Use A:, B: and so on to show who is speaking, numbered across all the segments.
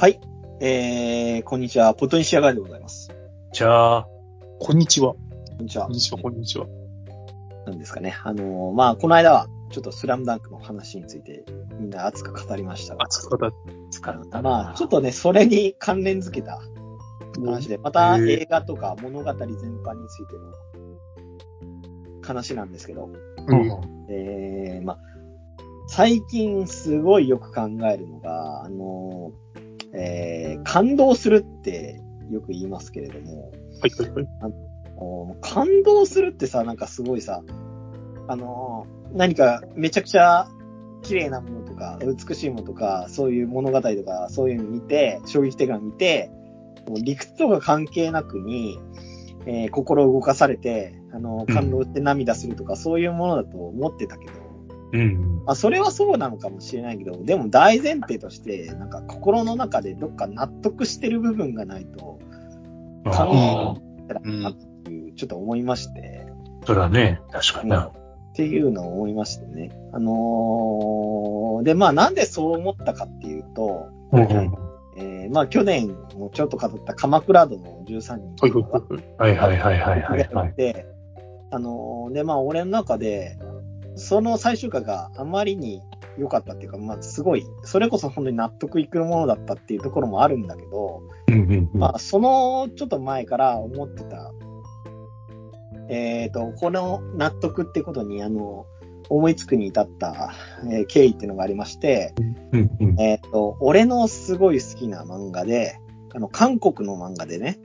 A: はい。えー、こんにちは。ポトニシアガイでございます。
B: じゃあ、
C: こんにちは。
A: こんにちは
C: こん。にちは、こんにちは。
A: なんですかね。あのーまあ、この間は、ちょっとスラムダンクの話について、みんな熱く語りましたが。
C: 熱く語っ
B: たな。
A: まあ、ちょっとね、それに関連づけた話で、また映画とか物語全般についての話なんですけど、
C: うん
A: えー、まあ、最近すごいよく考えるのが、あのーえー、感動するってよく言いますけれども、
C: はいはいはい。
A: もう感動するってさ、なんかすごいさ、あのー何かめちゃくちゃ綺麗なものとか、美しいものとか、そういう物語とか、そういうの見て、衝撃的なの見て、もう理屈とか関係なくに、えー心を動かされて、あのー感動して涙するとか、そういうものだと思ってたけど、
B: うん。
A: まあ、それはそうなのかもしれないけど、でも大前提として、なんか心の中でどっか納得してる部分がないと、
B: あ
A: 考
B: あ、
A: えたらなっていう、ちょっと思いまして、
B: それはね、確かにな。
A: っていうのを思いましてね。あのーで、まあなんでそう思ったかっていうと、
B: うん
A: えーまあ去年もちょっと語った鎌倉殿の13人
C: はいはいはいはい。
B: はいはいはいはいはい。
A: で、あのーで、まあ俺の中で、その最終回があまりに良かったっていうか、まあすごい、それこそ本当に納得いくものだったっていうところもあるんだけど、まあそのちょっと前から思ってた、えっ、と、この納得ってことに、あの、思いつくに至った、えー経緯っていうのがありまして、えっ、と、俺のすごい好きな漫画で、あの、韓国の漫画でね、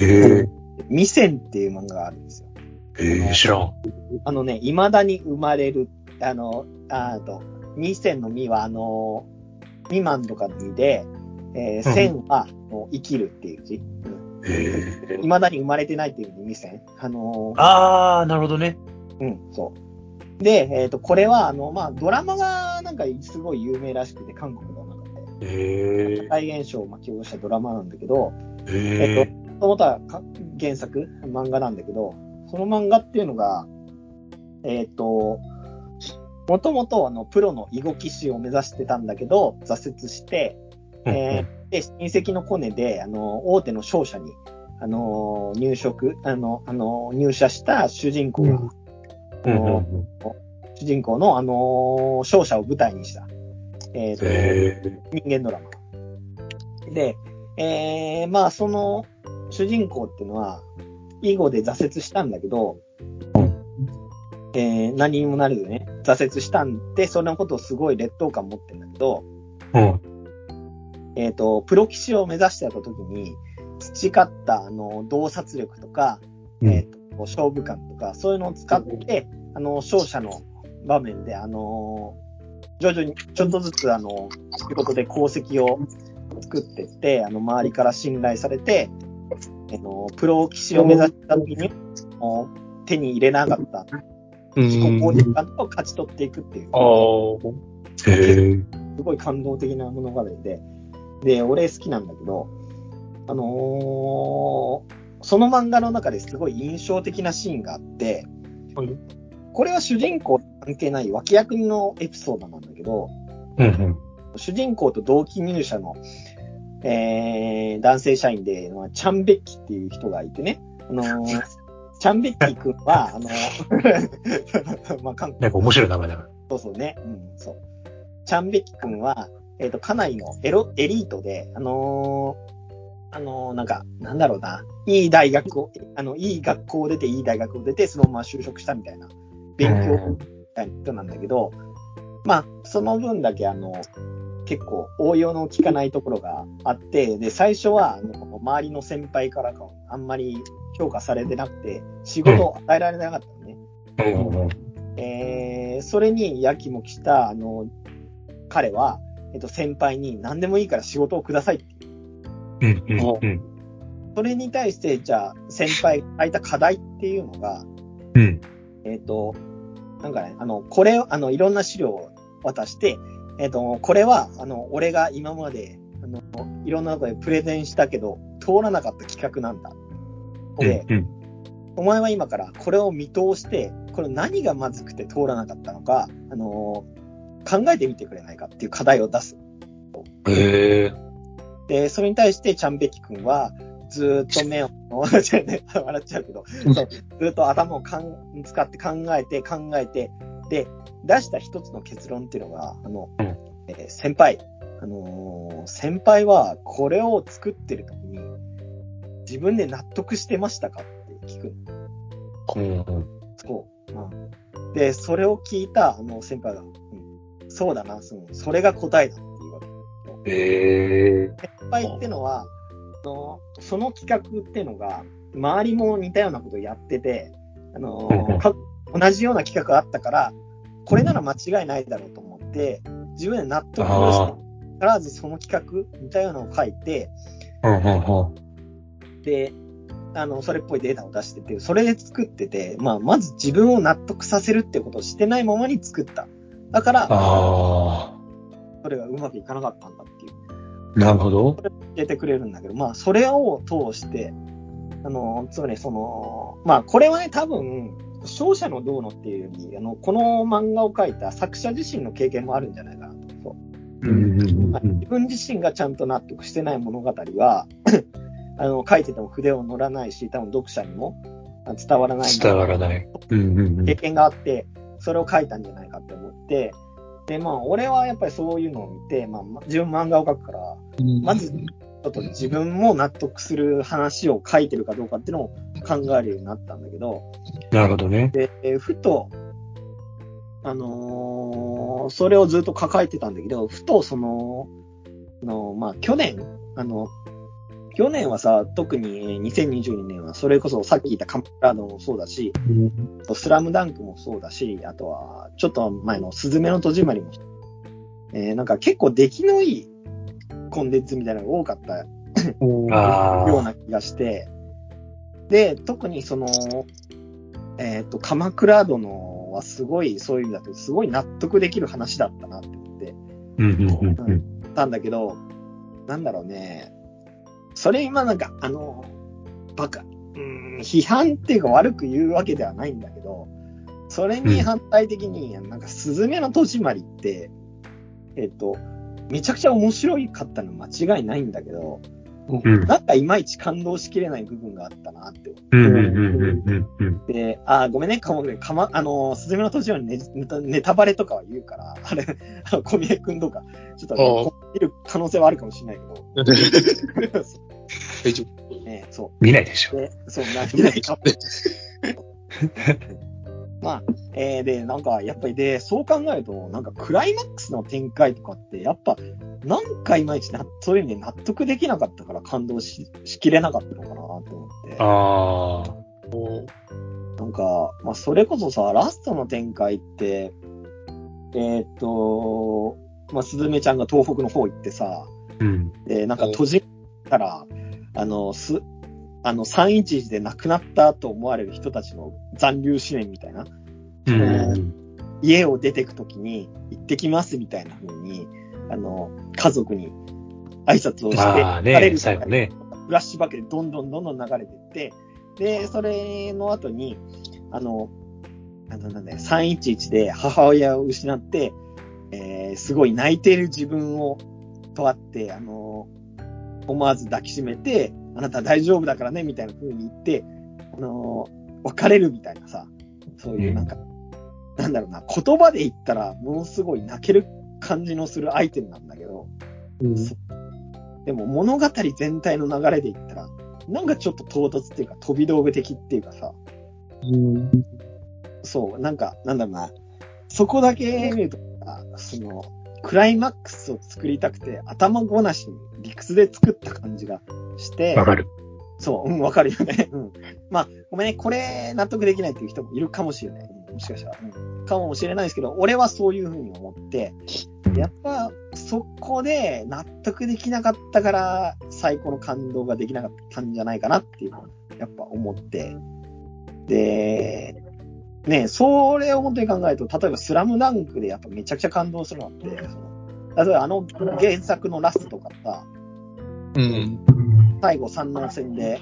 B: え
A: ミセンっていう漫画があるんですよ。
B: えええ知らん。
A: あのね、未だに生まれる、あの、あーと、二千の実は、あの、未満とかの実で、えー、
B: うん
A: 千は、もう生きるっていう字。
B: ええ
A: 未だに生まれてないっていう意味で未千。あの
B: ああ、なるほどね。
A: うん、そう。で、えっ、と、これは、あの、まあ、ドラマがなんかすごい有名らしくて、韓国の中で。
B: ええ
A: 大現象を巻き起こしたドラマなんだけど、
B: ええ
A: もともとはか原作、漫画なんだけど、その漫画っていうのが、えっ、と、もともとあの、プロの囲碁棋士を目指してたんだけど、挫折して、えーで、親戚のコネで、あの、大手の商社に、あの、入職、あの、あの、入社した主人公が、主人公の、あの、商社を舞台にした、えっ、と、
B: ええ
A: 人間ドラマ。で、えー、まあ、その、主人公っていうのは、囲碁で挫折したんだけど、えー、何にもなるよね。挫折したんで、そんなことをすごい劣等感持ってんだけど、
B: うん。
A: えっ、と、プロ棋士を目指してた時に、培った、あの、洞察力とか、
B: うん
A: えっ、と、勝負感とか、そういうのを使って、あの、勝者の場面で、あの、徐々に、ちょっとずつ、あの、仕事で功績を作ってって、あの、周りから信頼されて、あの、プロ棋士を目指した時に、もう手に入れなかった自己肯定感を勝ち取っていくっていう。すごい感動的な物語で、で、俺好きなんだけど、あのーその漫画の中ですごい印象的なシーンがあって、
C: はい
A: これは主人公関係ない脇役のエピソードなんだけど、
B: うんうん。
A: 主人公と同期入社の、えー、男性社員で、まあチャンベッキっていう人がいてね、あのー チャンベッキ君は、あのー まあ、韓国
B: なんか面白い名前だな。
A: そうそうね。うん、そう。チャンベキ君は、えっ、と、家内のエロ、エリートで、あのーあのーなんか、なんだろうな、いい大学を、あの、いい学校を出て、いい大学を出て、そのまま就職したみたいな、勉強みたいな人なんだけど、まあ、その分だけ、あの、結構応用の効かないところがあって、で、最初は、周りの先輩からか、あんまり評価されてなくて、仕事を与えられなかったのね。
B: う。
A: えーそれにやきもきした、あの、彼は、えっと、先輩に何でもいいから仕事をくださいっていう。
B: うんうんうん。
A: それに対して、じゃあ、先輩が空いた課題っていうのが、
B: うん。
A: えっ、と、なんかね、あの、これ、あの、いろんな資料を渡して、えっ、と、これは、あの、俺が今まで、あの、いろんなとこでプレゼンしたけど、通らなかった企画なんだ。で、
B: うん
A: お前は今からこれを見通して、これ何がまずくて通らなかったのか、あのー考えてみてくれないかっていう課題を出す。
B: へえ。
A: で、それに対してチャンベキ君は、ずーっと目を、笑っちゃうけど、そうずーっと頭をかん使って考えて考えて、で、出した一つの結論っていうのが、あの、
B: うん
A: えー先輩、あのー先輩はこれを作ってる時に、自分で納得してましたかって聞くの。
B: うんうん。
A: そう。うん、で、それを聞いた、あの、先輩が、うん、そうだな、その、それが答えだっていうわけ。
B: ええ
A: 先輩ってのは、あのその企画ってのが、周りも似たようなことをやってて、あの
B: うんうん
A: か同じような企画があったから、これなら間違いないだろうと思って、自分で納得して、必ずその企画、似たようなのを書いて。で、あの、それっぽいデータを出してて、それで作ってて、まあ、まず自分を納得させるってことをしてないままに作った。だから、
B: あ
A: それがうまくいかなかったんだっていう。
B: あ、なるほど。
A: 教えてくれるんだけど、まあ、それを通して、あの、つまりその、まあ、これはね、多分、勝者のどうのっていうより、あの、この漫画を書いた作者自身の経験もあるんじゃないかなと。そう
B: うんうんうん
A: まあ自分自身がちゃんと納得してない物語は、あの、書いてても筆を乗らないし、多分読者にもあ伝わらない。
B: 伝わらない。うんうんうん
A: 経験があって、それを書いたんじゃないかって思って、で、まあ、俺はやっぱりそういうのを見て、まあ、ま自分漫画を描くから、まず、ちょっと自分も納得する話を書いてるかどうかっていうのを考えるようになったんだけど、
B: なるほどね。
A: で、えーふと、あのーそれをずっと抱えてたんだけど、ふとその、あのまあ、去年、あの、去年はさ、特にえー2022年は、それこそさっき言ったカムラードもそうだし、スラムダンクもそうだし、あとは、ちょっと前のスズメの戸締まりも、えーなんか結構出来のいいコンテンツみたいなのが多かった。ような気がして、で、特にその、えっ、と、鎌倉殿はすごい、そういう意味だと、すごい納得できる話だったなって思って
B: うんうんうんうん。
A: たんだけど、なんだろうね、それ今なんか、あの、バカ、うん、批判っていうか悪く言うわけではないんだけど、それに反対的に、なんか、スズメの戸締まりって、えっ、と、めちゃくちゃ面白いかったの間違いないんだけど、
B: うん
A: なんかいまいち感動しきれない部分があったなって思っ
B: うんうんうんうんうん。
A: て、あー、ごめんね、かもね、かま、あのー、すずめの戸締まりネネタネタバレとかは言うから、あれ、あの小宮君とか、ちょっと、見る可能性はあるかもしれないけど、
C: 大丈
A: ね、そ
B: 見ないでしょ。
A: う。で、そう、な見ないかも。まあ、えー、で、なんか、やっぱりで、そう考えると、なんか、クライマックスの展開とかって、やっぱ、なんかいまいちな、そういう意味で納得できなかったから感動ししきれなかったのかなと思って。
B: ああ。
C: 夫。
A: なんか、まあ、それこそさ、ラストの展開って、えーっと、まあ、すずめちゃんが東北の方行ってさ、
B: うん。
A: で、なんか閉じたら、あの、す、あの、311で亡くなったと思われる人たちの残留思念みたいな、
B: うん。
A: 家を出てくときに行ってきますみたいな風に、あの、家族に挨拶をして、
B: ああね、
A: 別れる
B: 最後ね。
A: フラッシュバックでどんどんどんどん流れていって、で、それの後に、あの、あのなんだよ、311で母親を失って、えー、すごい泣いている自分を、とあって、あの、思わず抱きしめて、あなた大丈夫だからね、みたいな風に言って、あの、別れるみたいなさ、そういうなんか、なんだろうな、言葉で言ったら、ものすごい泣ける感じのするアイテムなんだけど、でも物語全体の流れで言ったら、なんかちょっと唐突っていうか飛び道具的っていうかさ、そう、なんか、なんだろうな、そこだけ見ると、あその、クライマックスを作りたくて、頭ごなしに理屈で作った感じがして、
B: わかる。
A: そう、うん、わかるよね。うん。まあ、ごめんね、これ納得できないっていう人もいるかもしれない。うんもしかしたら。うん。かもしれないですけど、俺はそういうふうに思って、やっぱ、そこで納得できなかったから、最高の感動ができなかったんじゃないかなっていうのを、やっぱ思って。で、ね、それを本当に考えると、例えばスラムダンクでやっぱめちゃくちゃ感動するのって、その例えばあの原作のラストとかさ、
C: うん。
A: 最後三能戦で、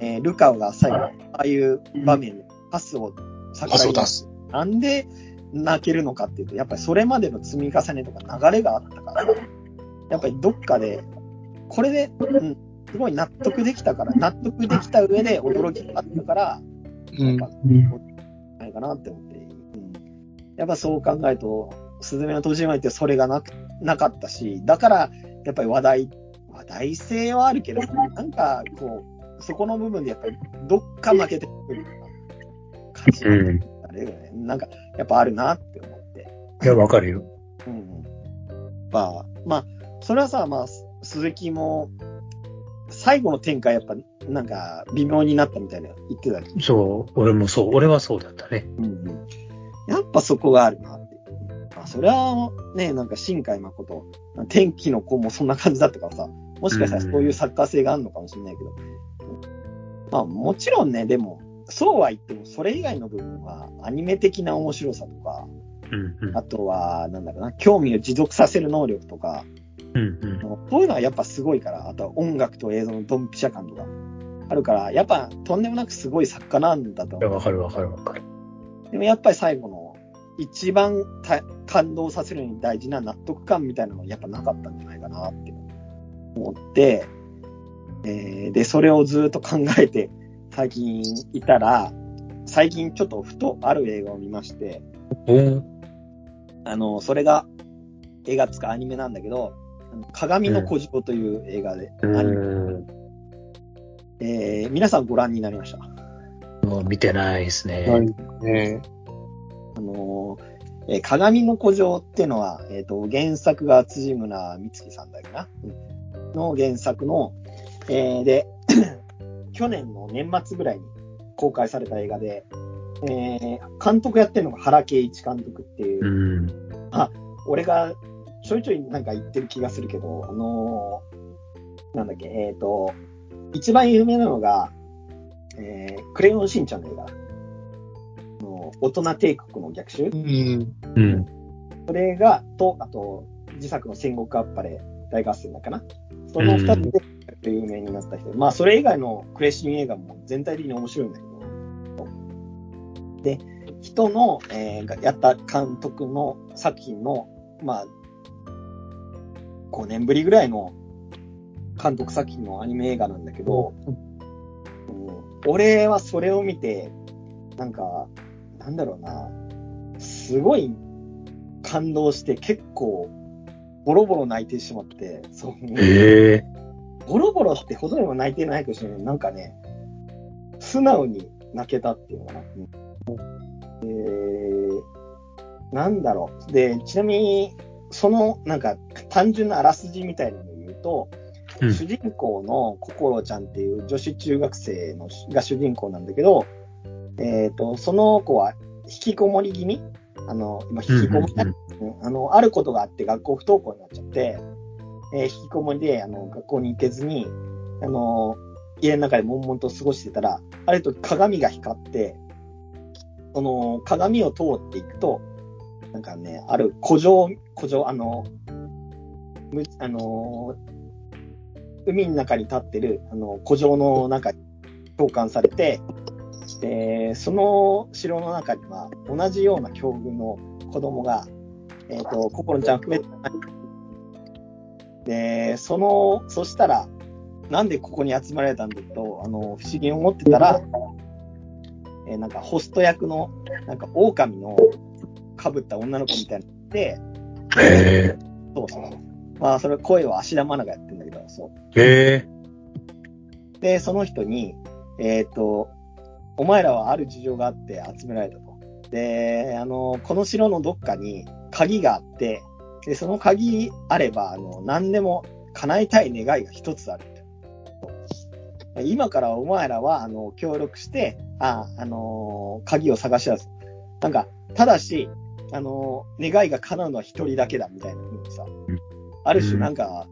A: えールカオが最後、ああいう場面でパスを
C: パ
A: 桜井に
C: スを出す。
A: なんで泣けるのかっていうと、やっぱりそれまでの積み重ねとか流れがあったから、やっぱりどっかでこれで、うん、すごい納得できたから、納得できた上で驚きがあったから、
C: うん。
A: ないかなって思って、うん、やっぱそう考えると、スズメの戸締まりってそれがなくなかったし、だから、やっぱり話題、話題性はあるけど、なんかこう、そこの部分でやっぱりどっか負けてくるような感じ
B: うん。
A: あれよね。なんか、やっぱあるなって思って。
B: いや、わかるよ。
A: うん。まあ、まあ、それはさ、まあ、す鈴木も、最後の展開やっぱ、なんか、微妙になったみたいな言ってたけど
B: そう、俺もそう、俺はそうだったね。
A: うんうん。やっぱそこがあるなって。まあ、それはね、なんか新海誠、天気の子もそんな感じだったからさ、もしかしたらそういうサッカー性があるのかもしれないけど。まあもちろんね、でも、そうは言っても、それ以外の部分は、アニメ的な面白さとか、
B: うんうん。
A: あとは、なんだろうな、興味を持続させる能力とか、
B: うんうん
A: そういうのはやっぱすごいから、あとは音楽と映像のドンピシャ感とか、あるから、やっぱとんでもなくすごい作家なんだと思う。
B: わかるわかるわかる。
A: でもやっぱり最後の一番た感動させるのに大事な納得感みたいなのはやっぱなかったんじゃないかなって思って、えーで、それをずっと考えて最近いたら、最近ちょっとふとある映画を見まして、
B: おー
A: あの、それが映画つかアニメなんだけど、鏡の古城という映画で、
B: うん。
A: えー皆さんご覧になりました？
B: もう見てないです
C: はい
B: ね。。
C: ね
A: あのーえー鏡の古城っていうのは、えっ、と、原作が辻村美月さんだっけな、うんの原作の、えーで、去年の年末ぐらいに公開された映画で、えー監督やってるのが原敬一監督っていう、
B: うん。
A: 俺がちょいちょいなんか言ってる気がするけど、あのーなんだっけ、えっ、と、一番有名なのが、えークレヨンしんちゃんの映画。あの大人帝国の逆襲
C: うん。
B: うん。
A: それが、と、あと、自作の戦国あっぱれ大合戦だかな。その二つで有名になった人。まあ、それ以外のクレシン映画も全体的に面白いんだけど。で、人の、えーがやった監督の作品の、まあ、5年ぶりぐらいの監督作品のアニメ映画なんだけど、うん俺はそれを見て、なんか、なんだろうな、すごい感動して結構、ボロボロ泣いてしまって、そう、
B: へえ。
A: ボロボロってほどでも泣いてないかもしれない。なんかね、素直に泣けたっていうのかな。うん、でなんだろう。で、ちなみに、その、なんか、単純なあらすじみたいなのを言うと、
B: うん。
A: 主人公の心ちゃんっていう女子中学生のが主人公なんだけど、えっ、と、その子は引きこもり気味？あの、今引きこもり、うんあの、あることがあって学校不登校になっちゃって、えー引きこもりで、あの、学校に行けずに、あの、家の中で悶々と過ごしてたら、ある時鏡が光って、その、鏡を通っていくと、なんかね、ある古城、古城、あの、むあの、海の中に立ってる、あの、古城の中に召喚されて、で、その城の中には、同じような境遇の子供が、えっ、と、心ちゃん含めて、で、その、そしたら、なんでここに集まられたんだと、あの、不思議に思ってたら、えーなんかホスト役の、なんか狼の被った女の子みたいになって、
B: へえ。
A: そうそう。まあ、それ声を芦田愛菜がやってんだけど、そう。
B: へえ。
A: で、その人に、えっ、と、お前らはある事情があって集められたと。で、あの、この城のどっかに鍵があって、で、その鍵あれば、あの、何でも叶えたい願いが一つあるって。今からお前らは、あの、協力して、あ、あの鍵を探し出す。なんか、ただし、あの願いが叶うのは一人だけだ、みたいな風にさ
B: うん。
A: ある種、なんか、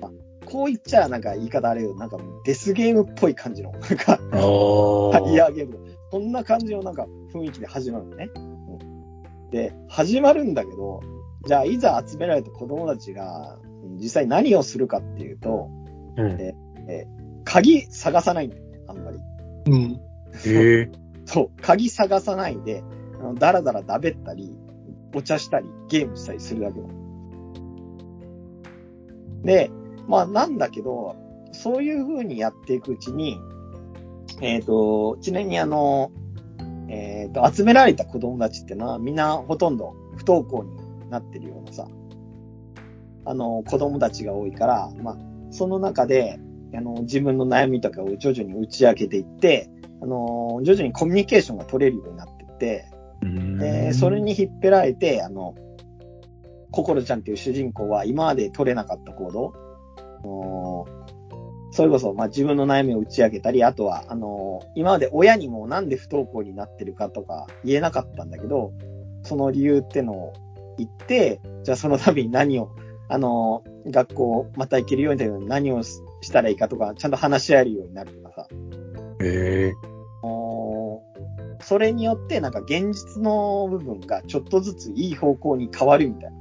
A: まあこう言っちゃなんか言い方あれよ。なんかデスゲームっぽい感じの、なんか、
B: お
A: ファイヤ
B: ー。
A: ーゲーム。そんな感じのなんか雰囲気で始まるのね。うんで、始まるんだけど、じゃあいざ集められた子供たちが、うん実際何をするかっていうと、
B: うん。
A: 鍵探さないんだよね、あんまり。
C: うん。
B: へえ。
A: そう、鍵探さないで、だらだらだべったり、お茶したり、ゲームしたりするだけなの。で、まあ、なんだけど、そういう風にやっていくうちに、えっ、と、ちなみにあの、えっ、と、集められた子供たちってのは、みんなほとんど不登校になってるようなさ、あの、子供たちが多いから、まあ、その中で、あの、自分の悩みとかを徐々に打ち明けていって、あの、徐々にコミュニケーションが取れるようになってって、で、それに引っ張られて、あの、心ちゃんっていう主人公は今まで取れなかった行動、それこそ、まあ、自分の悩みを打ち明けたり、あとは、あの今まで親にもなんで不登校になってるかとか言えなかったんだけど、その理由ってのを言って、じゃあその度に何を、あの学校また行けるようになるように何をししたらいいかとか、ちゃんと話し合えるようになるとかさ、
B: へえ。
A: おーそれによって、なんか現実の部分がちょっとずついい方向に変わるみたいな。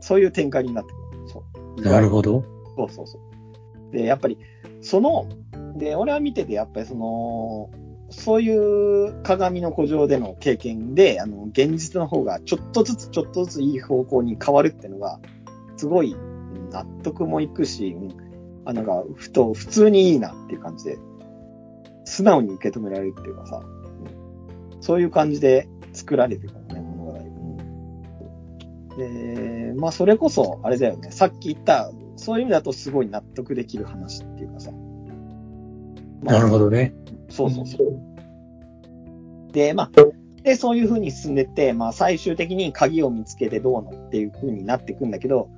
A: そういう展開になってくる。そう。
B: なるほど。
A: そうそうそう。で、やっぱり、その、で、俺は見てて、やっぱりその、そういう鏡の古城での経験で、あの、現実の方がちょっとずつちょっとずついい方向に変わるっていうのが、すごいうん納得もいくし、うんあ、なんか、ふと、普通にいいなっていう感じで、素直に受け止められるっていうかさ、うんそういう感じで作られてるからね、物語。うんで、まあ、それこそ、あれだよね、さっき言った、そういう意味だとすごい納得できる話っていうかさ。まあ
B: なるほどね。
A: そうそうそう。で、まあ、で、そういう風に進んでって、まあ、最終的に鍵を見つけてどうのっていう風になっていくんだけど、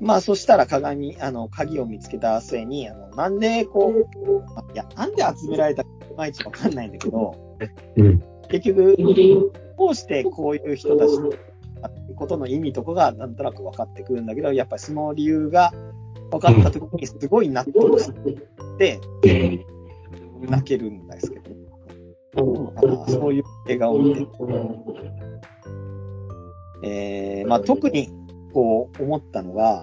A: まあ、そしたら鏡、あの、鍵を見つけた末に、あの、なんでこう、まあいや、なんで集められたかいまいちわかんないんだけど、
B: うん。
A: 結局、どうしてこういう人たちことの意味とかがなんとなく分かってくるんだけど、やっぱりその理由が分かった時にすごい納得して、泣けるんですけど、あそういう映画を見て、えーまあ、特にこう思ったのが、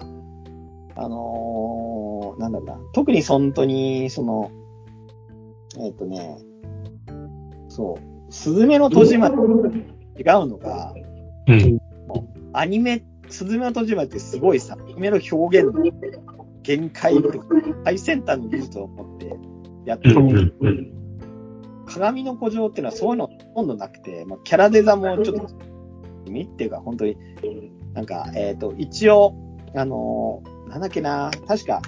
A: あのーなんだろうな、特に本当に、その、えっ、とね、そう、すずめの戸締まりと違うのが、
B: うん。
A: アニメ、すずめの戸締まりってすごいさ、アニメの表現の限界とか、最先端の技術を持ってやってる。
B: うん。うん。
A: 鏡の古城っていうのはそういうのほとんどなくて、まあ、キャラデザもちょっと、意味っていうか、本当に、なんか、えっ、と、一応、あのーなんだっけな、確か、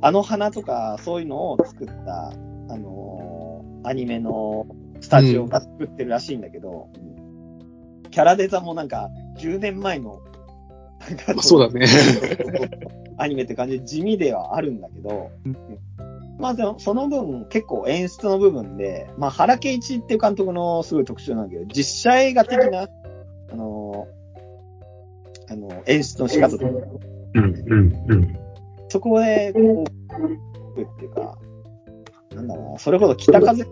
A: あの花とか、そういうのを作った、あのーアニメのスタジオが作ってるらしいんだけど、キャラデザもなんか、10年前の、なんか
C: まあ、そうだね。
A: アニメって感じで地味ではあるんだけど、まあでもその分結構演出の部分で、まあ原敬一っていう監督のすごい特徴なんだけど、実写映画的な、あのーあの、演出の仕方とか、
B: うん。うん。うん。
A: そこで、こう、っていうか、なんだろうな、それこそ北風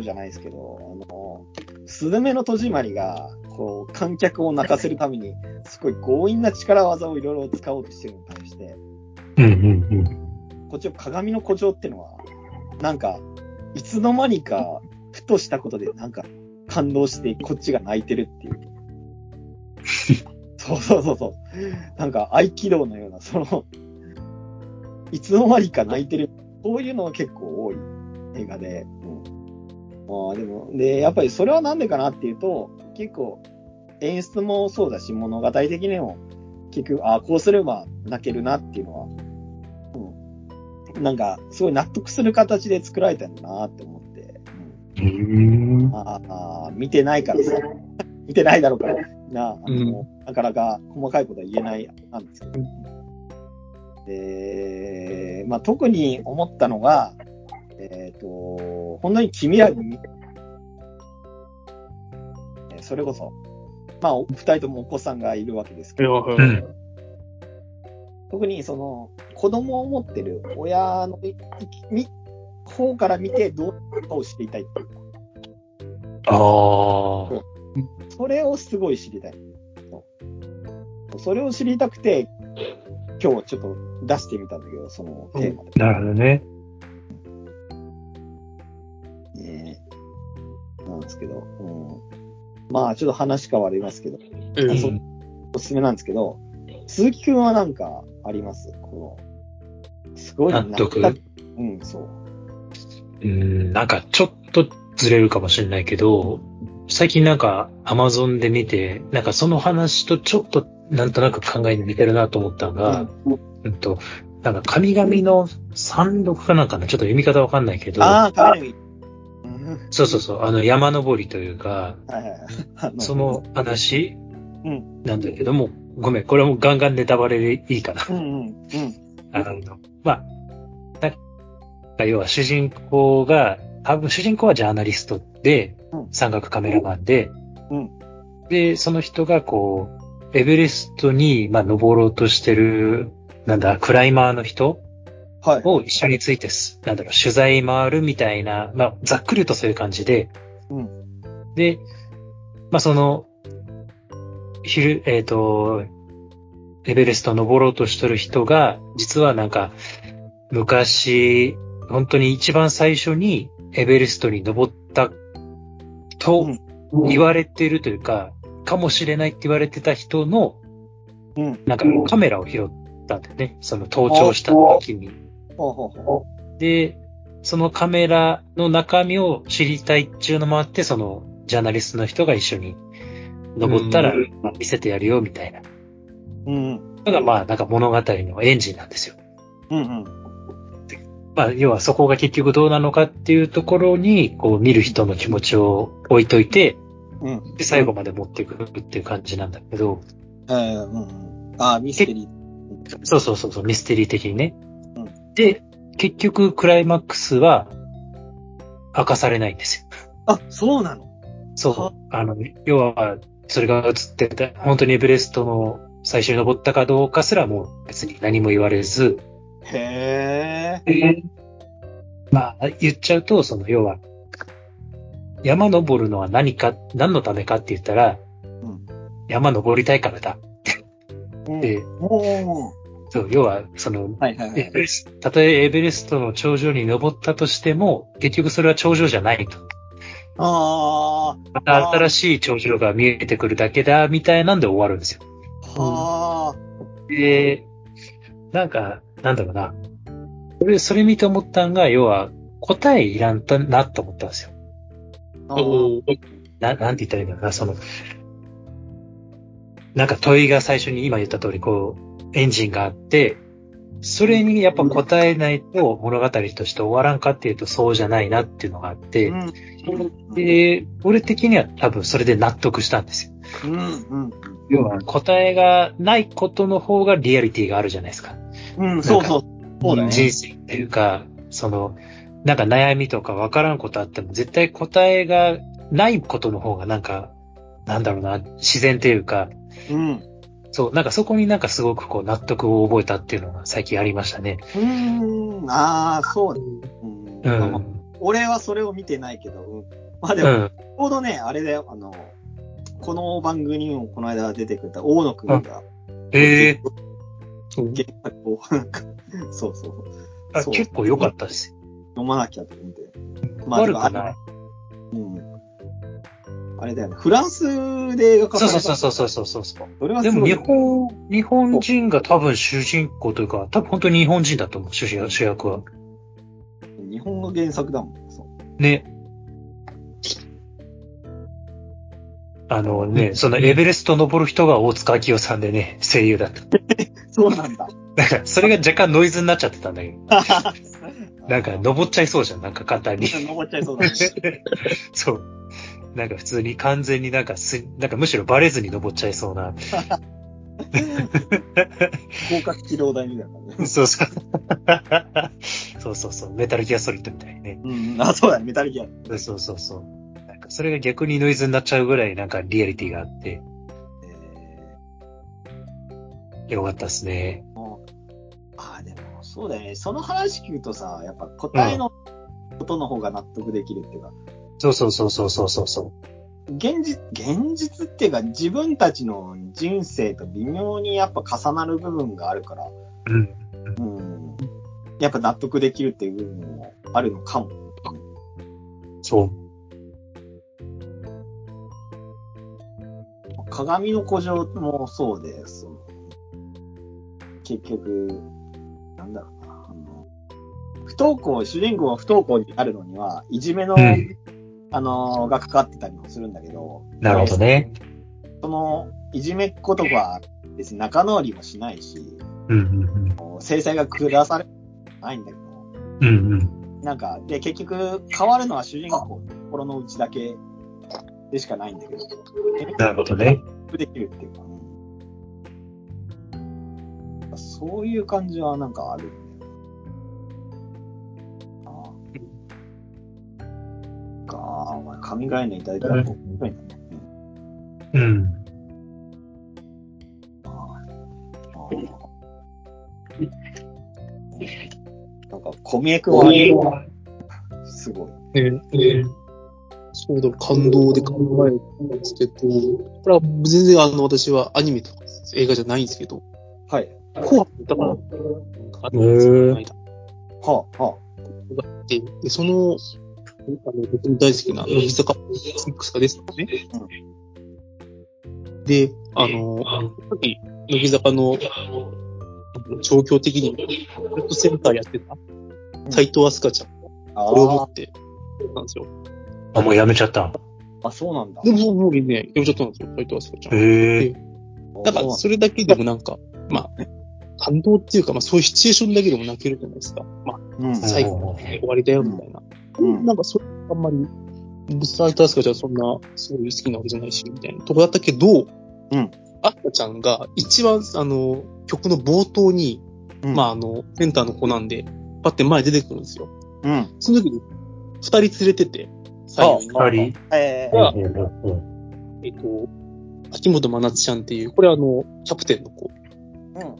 A: じゃないですけど、あの、スズメの戸締まりが、こう、観客を泣かせるために、すごい強引な力技をいろいろ使おうとしてるのに対して、
B: うん。うん。
A: こっちの鏡の古城ってのは、なんか、いつの間にか、ふとしたことで、なんか、感動して、こっちが泣いてるっていう。そうそうそうそう。なんか、合気道のような、その、いつの間にか泣いてる。そういうのが結構多い映画で。うん、まあでも、で、やっぱりそれはなんでかなっていうと、結構、演出もそうだし、物語的にも、結局、ああ、こうすれば泣けるなっていうのは、なんか、すごい納得する形で作られたんだなって思って。
B: うん。
A: ああ、見てないからさ、見てないだろうから、な、あの、なかなか細かいことは言えない、なんですけど。で、まあ、特に思ったのが、えっ、と、本当に君らにそれこそ、まあ、お二人ともお子さんがいるわけですけど、
B: うん。
A: 特にその子供を持ってる親の方から見てどうかを知りたい？っていうか、
B: ああ。
A: それをすごい知りたい。それを知りたくて、今日ちょっと出してみたんだけど、そのテーマで。
B: なるほどね。
A: ねけど、うん、まあちょっと話変わりますけど、
C: うん。
A: おすすめなんですけど、鈴木くんはなんかあります？この、すごい
B: 納得？
A: 納うん、そう。
B: うん、なんかちょっとずれるかもしれないけど、最近なんか Amazon で見て、なんかその話とちょっとなんとなく考えに似てるなと思ったのが、うん。と、なんか神々の山麓かなんかな、ちょっと読み方わかんないけど、
A: ああ、カメラ見うん。
B: そうそうそう、あの山登りというか。その話
A: うん
B: なんだけども、ごめん、これはもうガンガンネタバレでいいかな。
A: うんうんうん。
B: あの、まあ、なんか要は主人公が、多分主人公はジャーナリストで
A: うん、
B: 山岳カメラマンで、
A: うん
B: で、その人がこう、エベレストに、まあ、登ろうとしてる、なんだ、クライマーの人
A: はい。
B: を一緒についてす、なんだろう、取材回るみたいな、まあ、ざっくりとそういう感じで、
A: うん
B: で、まあ、その、昼、えっ、と、エベレスト登ろうとしてる人が、実はなんか、昔、本当に一番最初にエベレストに登ったと言われてるというか、かもしれないって言われてた人の、
A: うん。
B: なんかカメラを拾ったんだよね。その登頂した時に。
A: ほうほうほ
B: で、そのカメラの中身を知りたいっていうのもあって、そのジャーナリストの人が一緒に登ったら
C: う
B: まあ見せてやるよみたいな
A: う。うん。
B: のが、まあなんか物語のエンジンなんですよ。
A: うんうん。
B: まあ要はそこが結局どうなのかっていうところに、こう見る人の気持ちを置いといて、
A: うん。
B: で最後まで持っていくっていう感じなんだけど、
A: えー、うんうん。ああ、ミステリー。
B: そうそうそうそう、ミステリー的にね。
A: う
B: で、結局クライマックスは明かされないんですよ。
A: あ、そうなの？
B: そ
A: は？
B: う。あの、要は、それが映ってた、本当にエベレストの最初に登ったかどうかすらもう別に何も言われず、
A: へえ。
B: まあ、言っちゃうと、その、要は、山登るのは何か、何のためかって言ったら、
A: うん
B: 山登りたいからだ。
A: うん
B: で、
A: おー
B: そう、要は、その、
A: はいはいはい。
B: たとえエベレストの頂上に登ったとしても、結局それは頂上じゃないと。
A: あ
B: また新しい頂上が見えてくるだけだ、みたいなんで終わるんですよ。
A: あ、は
B: で、なんか、なんだろうな。俺、それ見て思ったんが、要は、答えいらんとなと思ったんですよ。
A: あ。
C: おー
B: な、なんて言ったらいいんだろうな、その、なんか問いが最初に今言った通り、こう、エンジンがあって、それにやっぱ答えないと物語として終わらんかっていうとそうじゃないなっていうのがあって、
A: うん。
B: で、俺的には多分それで納得したんですよ。
A: うん。うん。
B: 要は答えがないことの方がリアリティがあるじゃないですか。
A: うん、そうそう。そうだね。
B: 人生っていうか、その、なんか悩みとかわからんことあっても絶対答えがないことの方がなんか、なんだろうな、自然っていうか、
A: うん。
B: そう、なんかそこになんかすごくこう納得を覚えたっていうのが最近ありましたね。
A: うーん。ああ、そうだ。うん
B: うん。
A: 俺はそれを見てないけど、うんまあでも、
B: うん。
A: ちょうどね、あれだよ、あの、この番組にもこの間出てくれた大野くんが、
B: ええ
C: そう
A: そうそう。
B: あ結構良かったです。
A: 読まなきゃと思って。
B: 悪くない。
A: うん。あれだよね。フランスで描かれた。
B: そうそうそうそうそうそう。
A: それは
B: でも日本、日本人が多分主人公というか、多分本当に日本人だと思う、主役は。
A: 日本の原作だもん。そう
B: ね。あのね、そのエベレスト登る人が大塚明夫さんでね、声優だった。
A: そうなんだ。
B: だから、それが若干ノイズになっちゃってたんだけど。なんか、登っちゃいそうじゃん、なんか簡単に。
A: 登っちゃいそうだね。
B: そう。なんか普通に完全になんかす、なんかむしろバレずに登っちゃいそうな。
A: 合格機動台みたいなね。
B: そうそう。そうそうそう。メタルギアソリッドみたいにね。
A: うん。あ、そうだね。メタルギア。
B: そうそうそう。なんかそれが逆にノイズになっちゃうぐらいなんかリアリティがあって、
A: え
B: よかったですね。
A: ー、ああ、でも、そうだよね。その話聞くとさ、やっぱ答えのことの方が納得できるっていうか、
B: そうそうそうそうそうそうそ
A: 現実、現実っていうか自分たちの人生と微妙にやっぱ重なる部分があるから、
B: う。うん。
A: うん。やっぱ納得できるっていう部分もあるのかも。
B: そう。
A: 鏡の古城もそうです。結局、なんだろうな、あの、不登校、主人公が不登校になるのには、いじめの、
B: うん
A: あの、がかかってたりもするんだけど、
B: なるほどね。
A: その、いじめっ子とか、別に仲直りもしないし、
B: うんうん
A: 制裁が下されないんだけど、
B: うん。うんうん。
A: なんか、で、結局、変わるのは主人公の心の内だけでしかないんだけど、
B: なるほどね。
A: できるっていうか、うんそういう感じはなんかあるん。だよな。か、お前、神概念いただいたら、面白いん。だね。
B: うん。
A: なん。か、小宮君は、すごい。
C: ね、ねそうだ、感動で考えたん。ですけど、これは全然あの、私はアニメとか映画じゃないん。ですけど、
A: はい。
C: 紅白歌からあるん。ですよ、この間
A: はあ、は
C: あ、で、その、あの、僕の大好きな、乃木坂6がですよね。で、あの、さっき、乃木坂の、状況的に、ヘッドセンターやってた、斎藤飛鳥ちゃん、
A: あ。
C: これを持
A: あ
C: って、なんですよ。
B: あ、もうやめちゃった。
A: あ、あ、そうなんだ。
C: でも、もうもうね、やめちゃったんですよ、斎藤飛鳥ちゃん。
B: へえ。
C: だから、それだけでもなんか、まあ、感動っていうか、まあそういうシチュエーションだけでも泣けるじゃないですか。まあ、
A: うん。
C: 最後で終わりだよ、みたいな。
A: うん
C: なんか、それあんまり、サイトアスカちゃんそんな、すごい好きなわけじゃないし、みたいなとこだったけど、
A: うん。
C: アッカちゃんが一番、あの、曲の冒頭に、
A: うん
C: まあ、あの、センターの子なんで、パって前出てくるんですよ。
A: うん。
C: その時に、二人連れてて、左右に。
B: 二人。
A: ええ
C: あ
B: うんうん
C: えっと、秋元真夏ちゃんっていう、これはあの、キャプテンの子。
A: うん。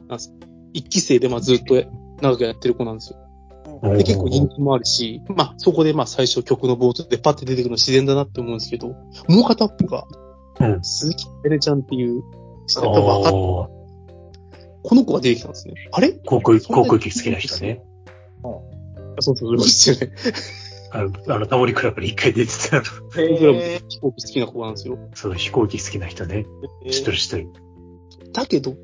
C: 一期生でまあずっと長くやってる子なんですよ。
B: うん
C: で、結構人気もあるし、まあそこでまあ最初曲の冒頭でパッて出てくるの自然だなって思うんですけど、もう片っぽが、
B: うん
C: 鈴木エレちゃんっていう人、やっぱ分かっ
B: おー
C: この子が出てきたんですね。あれ？
B: 航空、航空機好きな人ね。
C: あそうそう、そうですよね。
B: あの、あのタモリクラブに一回出てた。
C: 僕らも
A: へ
C: 飛行機好きな子なんですよ。
B: そう、飛行機好きな人ね。
A: え
B: 知ってる知ってる。
C: だけど、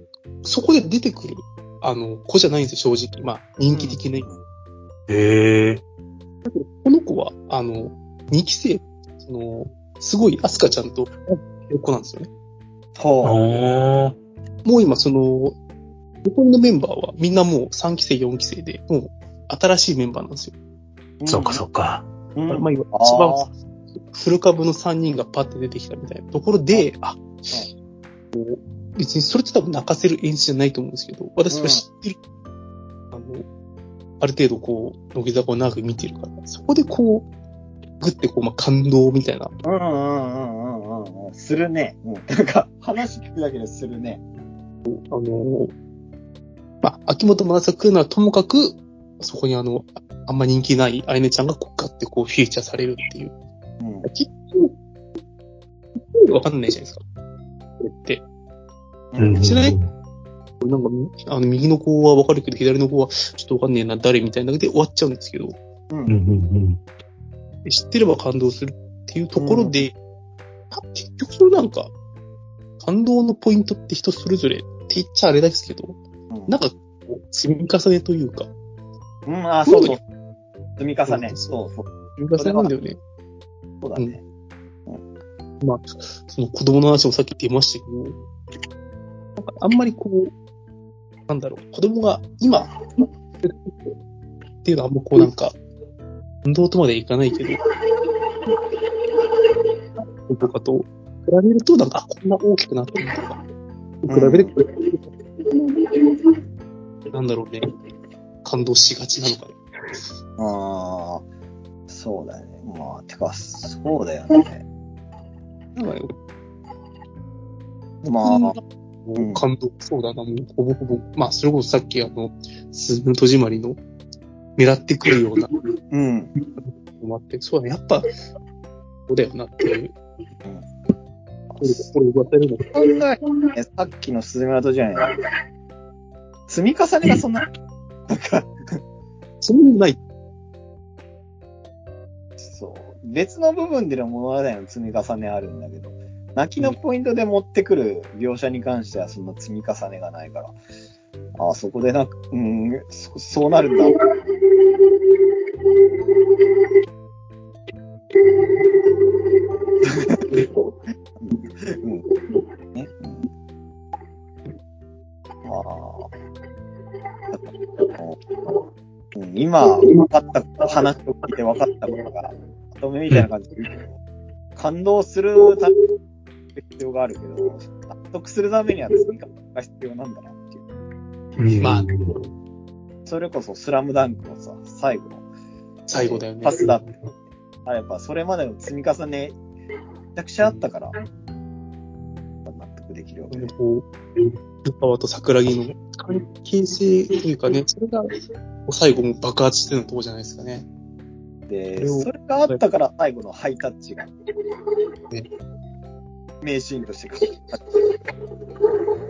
C: そこで出てくる、あの、子じゃないんですよ、正直。まあ、人気的な。
B: へえ。
C: この子は、あの、二期生、その、すごいアスカちゃんと、子なんですよね。
A: ほ
B: おー。
C: もう今、その、残りのメンバーはみんなもう3期生、4期生で、もう新しいメンバーなんですよ。
A: う。
B: そっかそっか。
A: うん。うん。
C: まあ、今
A: あ
C: 一番
A: ー
C: フル株の3人がパッて出てきたみたいなところで、あ、別にそれって多分泣かせる演出じゃないと思うんですけど、私は知ってる。ある程度こう、乃木坂を長く見てるから、そこでこう、ぐってこう、まあ、感動みたいな。
A: うんうんうんうんうんうん。するね。うん。なんか、話聞くだけでするね。
C: あの、まあ、秋元真夏が来るのはともかく、そこにあの、ああんま人気ないあいねちゃんがこうガッてこうフィーチャーされるっていう。
A: うん。
C: 結構、わかんないじゃないですか。これって。
B: うん。
C: 知らない？なんか、あの、右の子はわかるけど、左の子はちょっとわかんねえな、誰みたいなので終わっちゃうんですけど、
A: う。
B: うんんうん
C: 知ってれば感動するっていうところで、あ結局それなんか、感動のポイントって人それぞれって言っちゃあれですけど、
A: うん。
C: なんかこう、積み重ねというか、
A: うん、あ、そうそう。積み重ね。そうそう。
C: 積み重ねなんだよね。
A: そうだね。
C: まあ、その子供の話もさっき出ましたけど、なんかあんまりこう、なんだろう、子供が今、っていうのはあんまこうなんか、運動とまでいかないけど、とかと比べると、なんか、あこんな大きくなってるとか、比べて、なんだろうね、感動しがちなのか。ね。
A: ああ、そうだよね。まあ、てか、そうだよね、まあ、
C: もう感動、そうだな、もうほぼほぼ、まあ、それこそさっきあの、すずの戸締まりの、狙ってくるような
A: うん。
C: のもあって、そうだね、やっぱ、そうだよなっていう。これ、これ言わせるの
A: 考えねさっきのスズメの戸じゃない積み重ねがそんな、なんか、
C: そんなない。
A: そう。別の部分での物語の積み重ねあるんだけど、泣きのポイントで持ってくる描写に関してはそんな積み重ねがないから、ああ、そこでなんか、うん、そそうなるんだ。うん。ね。うん、ああ。うん、今、分かった、話を聞いて分かったことが、まとめみたいな感じで感動するために必要があるけど、納得するためには積み重ねが必要なんだなっていう。
C: まあ
A: それこそスラムダンクのさ、最後の
C: 最後だよね。
A: パスだって。あやっぱそれまでの積み重ね、めちゃくちゃあったから、納得できるわけで。
C: こう、ルパワと桜木の関係性というかね、それが、最後も爆発してるのとこじゃないですかね。
A: で、
C: それを
A: それがあったから最後のハイタッチが、名シーンとして。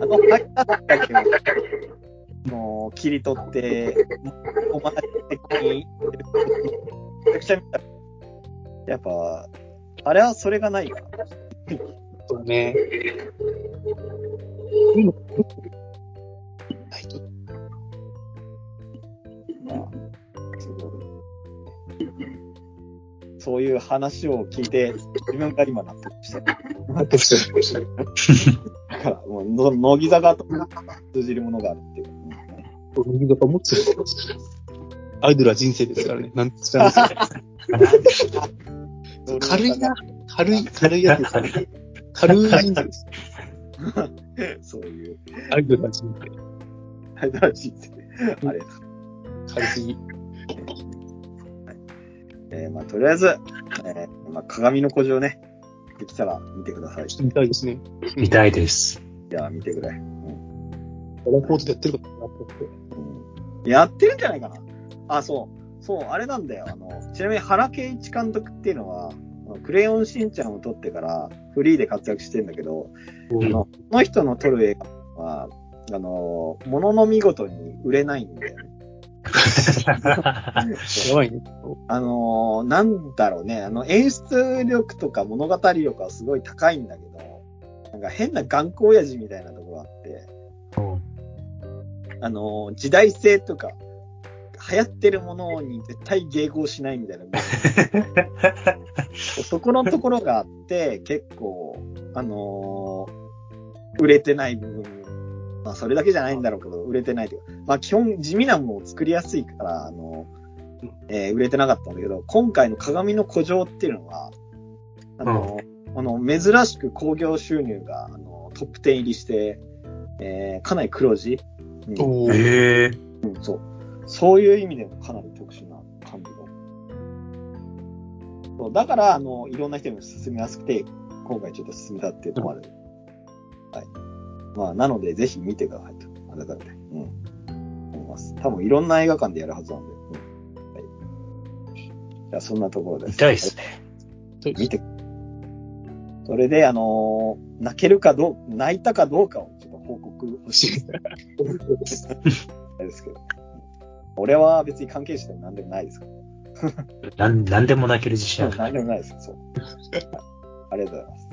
A: あのハイタッチだけ、もう切り取って、お前的に、めちゃくちゃ見た。やっぱ、あれはそれがないか。
C: そうね。
A: そういう話を聞いて、自分が今納得してる。
C: なってきてる。
A: だから、もうの、乃木坂と通じるものがあるって。いう。
C: 乃木坂持ってる。アイドルは人生。です。からね。なんつったら軽いな。軽い、軽いやつです。軽い人生です。
A: そういう、
C: アイドルは人生。
A: 新しいです。ね。あれだ。
C: 軽す。ぎ。
A: えー、まあ、とりあえず、えー、まあ、鏡の古城ね、できたら見てください。
C: ちょっと見たいですね。
B: 見たいです。
A: じゃあ、見てくれ。
C: ララポートでやってるかなって。
A: うん。やってるんじゃないかな。あ、そう。そう、あれなんだよ。あの、ちなみに原敬一監督っていうのは、クレヨンしんちゃんを撮ってからフリーで活躍してんだけど、
C: うん
A: あの、この人の撮る映画は、あの、ものの見事に売れないんだよね。
C: やばいね。
A: あのーなんだろうね、あの、演出力とか物語力はすごい高いんだけど、なんか変な頑固親父みたいなところがあって、あのー時代性とか、流行ってるものに絶対迎合しないみたいな。そこのところがあって、結構、あのー売れてない部分、まあそれだけじゃないんだろうけど、売れてないというか、まあ基本地味なものを作りやすいから、あのえー売れてなかったんだけど、今回の鏡の古城っていうのは、あの、あの珍しく興行収入があのトップ10入りして、えーかなり黒字、うん
C: おー
B: へえ。
A: うんそう。そういう意味でもかなり特殊な感じの。そうだから、あの、いろんな人にも進みやすくて、今回ちょっと進めたっていうのもある。はい。まあ、なので、ぜひ見てくださいと。改めて。うん。思います。多分、いろんな映画館でやるはずなんで。うん。はい。じゃあ、そんなところです。
B: 見たいですね。
A: 見て。それで、あのー泣けるかどう、泣いたかどうかをちょっと報告欲しい。ですけど。俺は別に関係者でも何でもないですから。
B: なん、なんでも泣ける自信ある。
A: 何でもないです。そう。はいありがとうございます。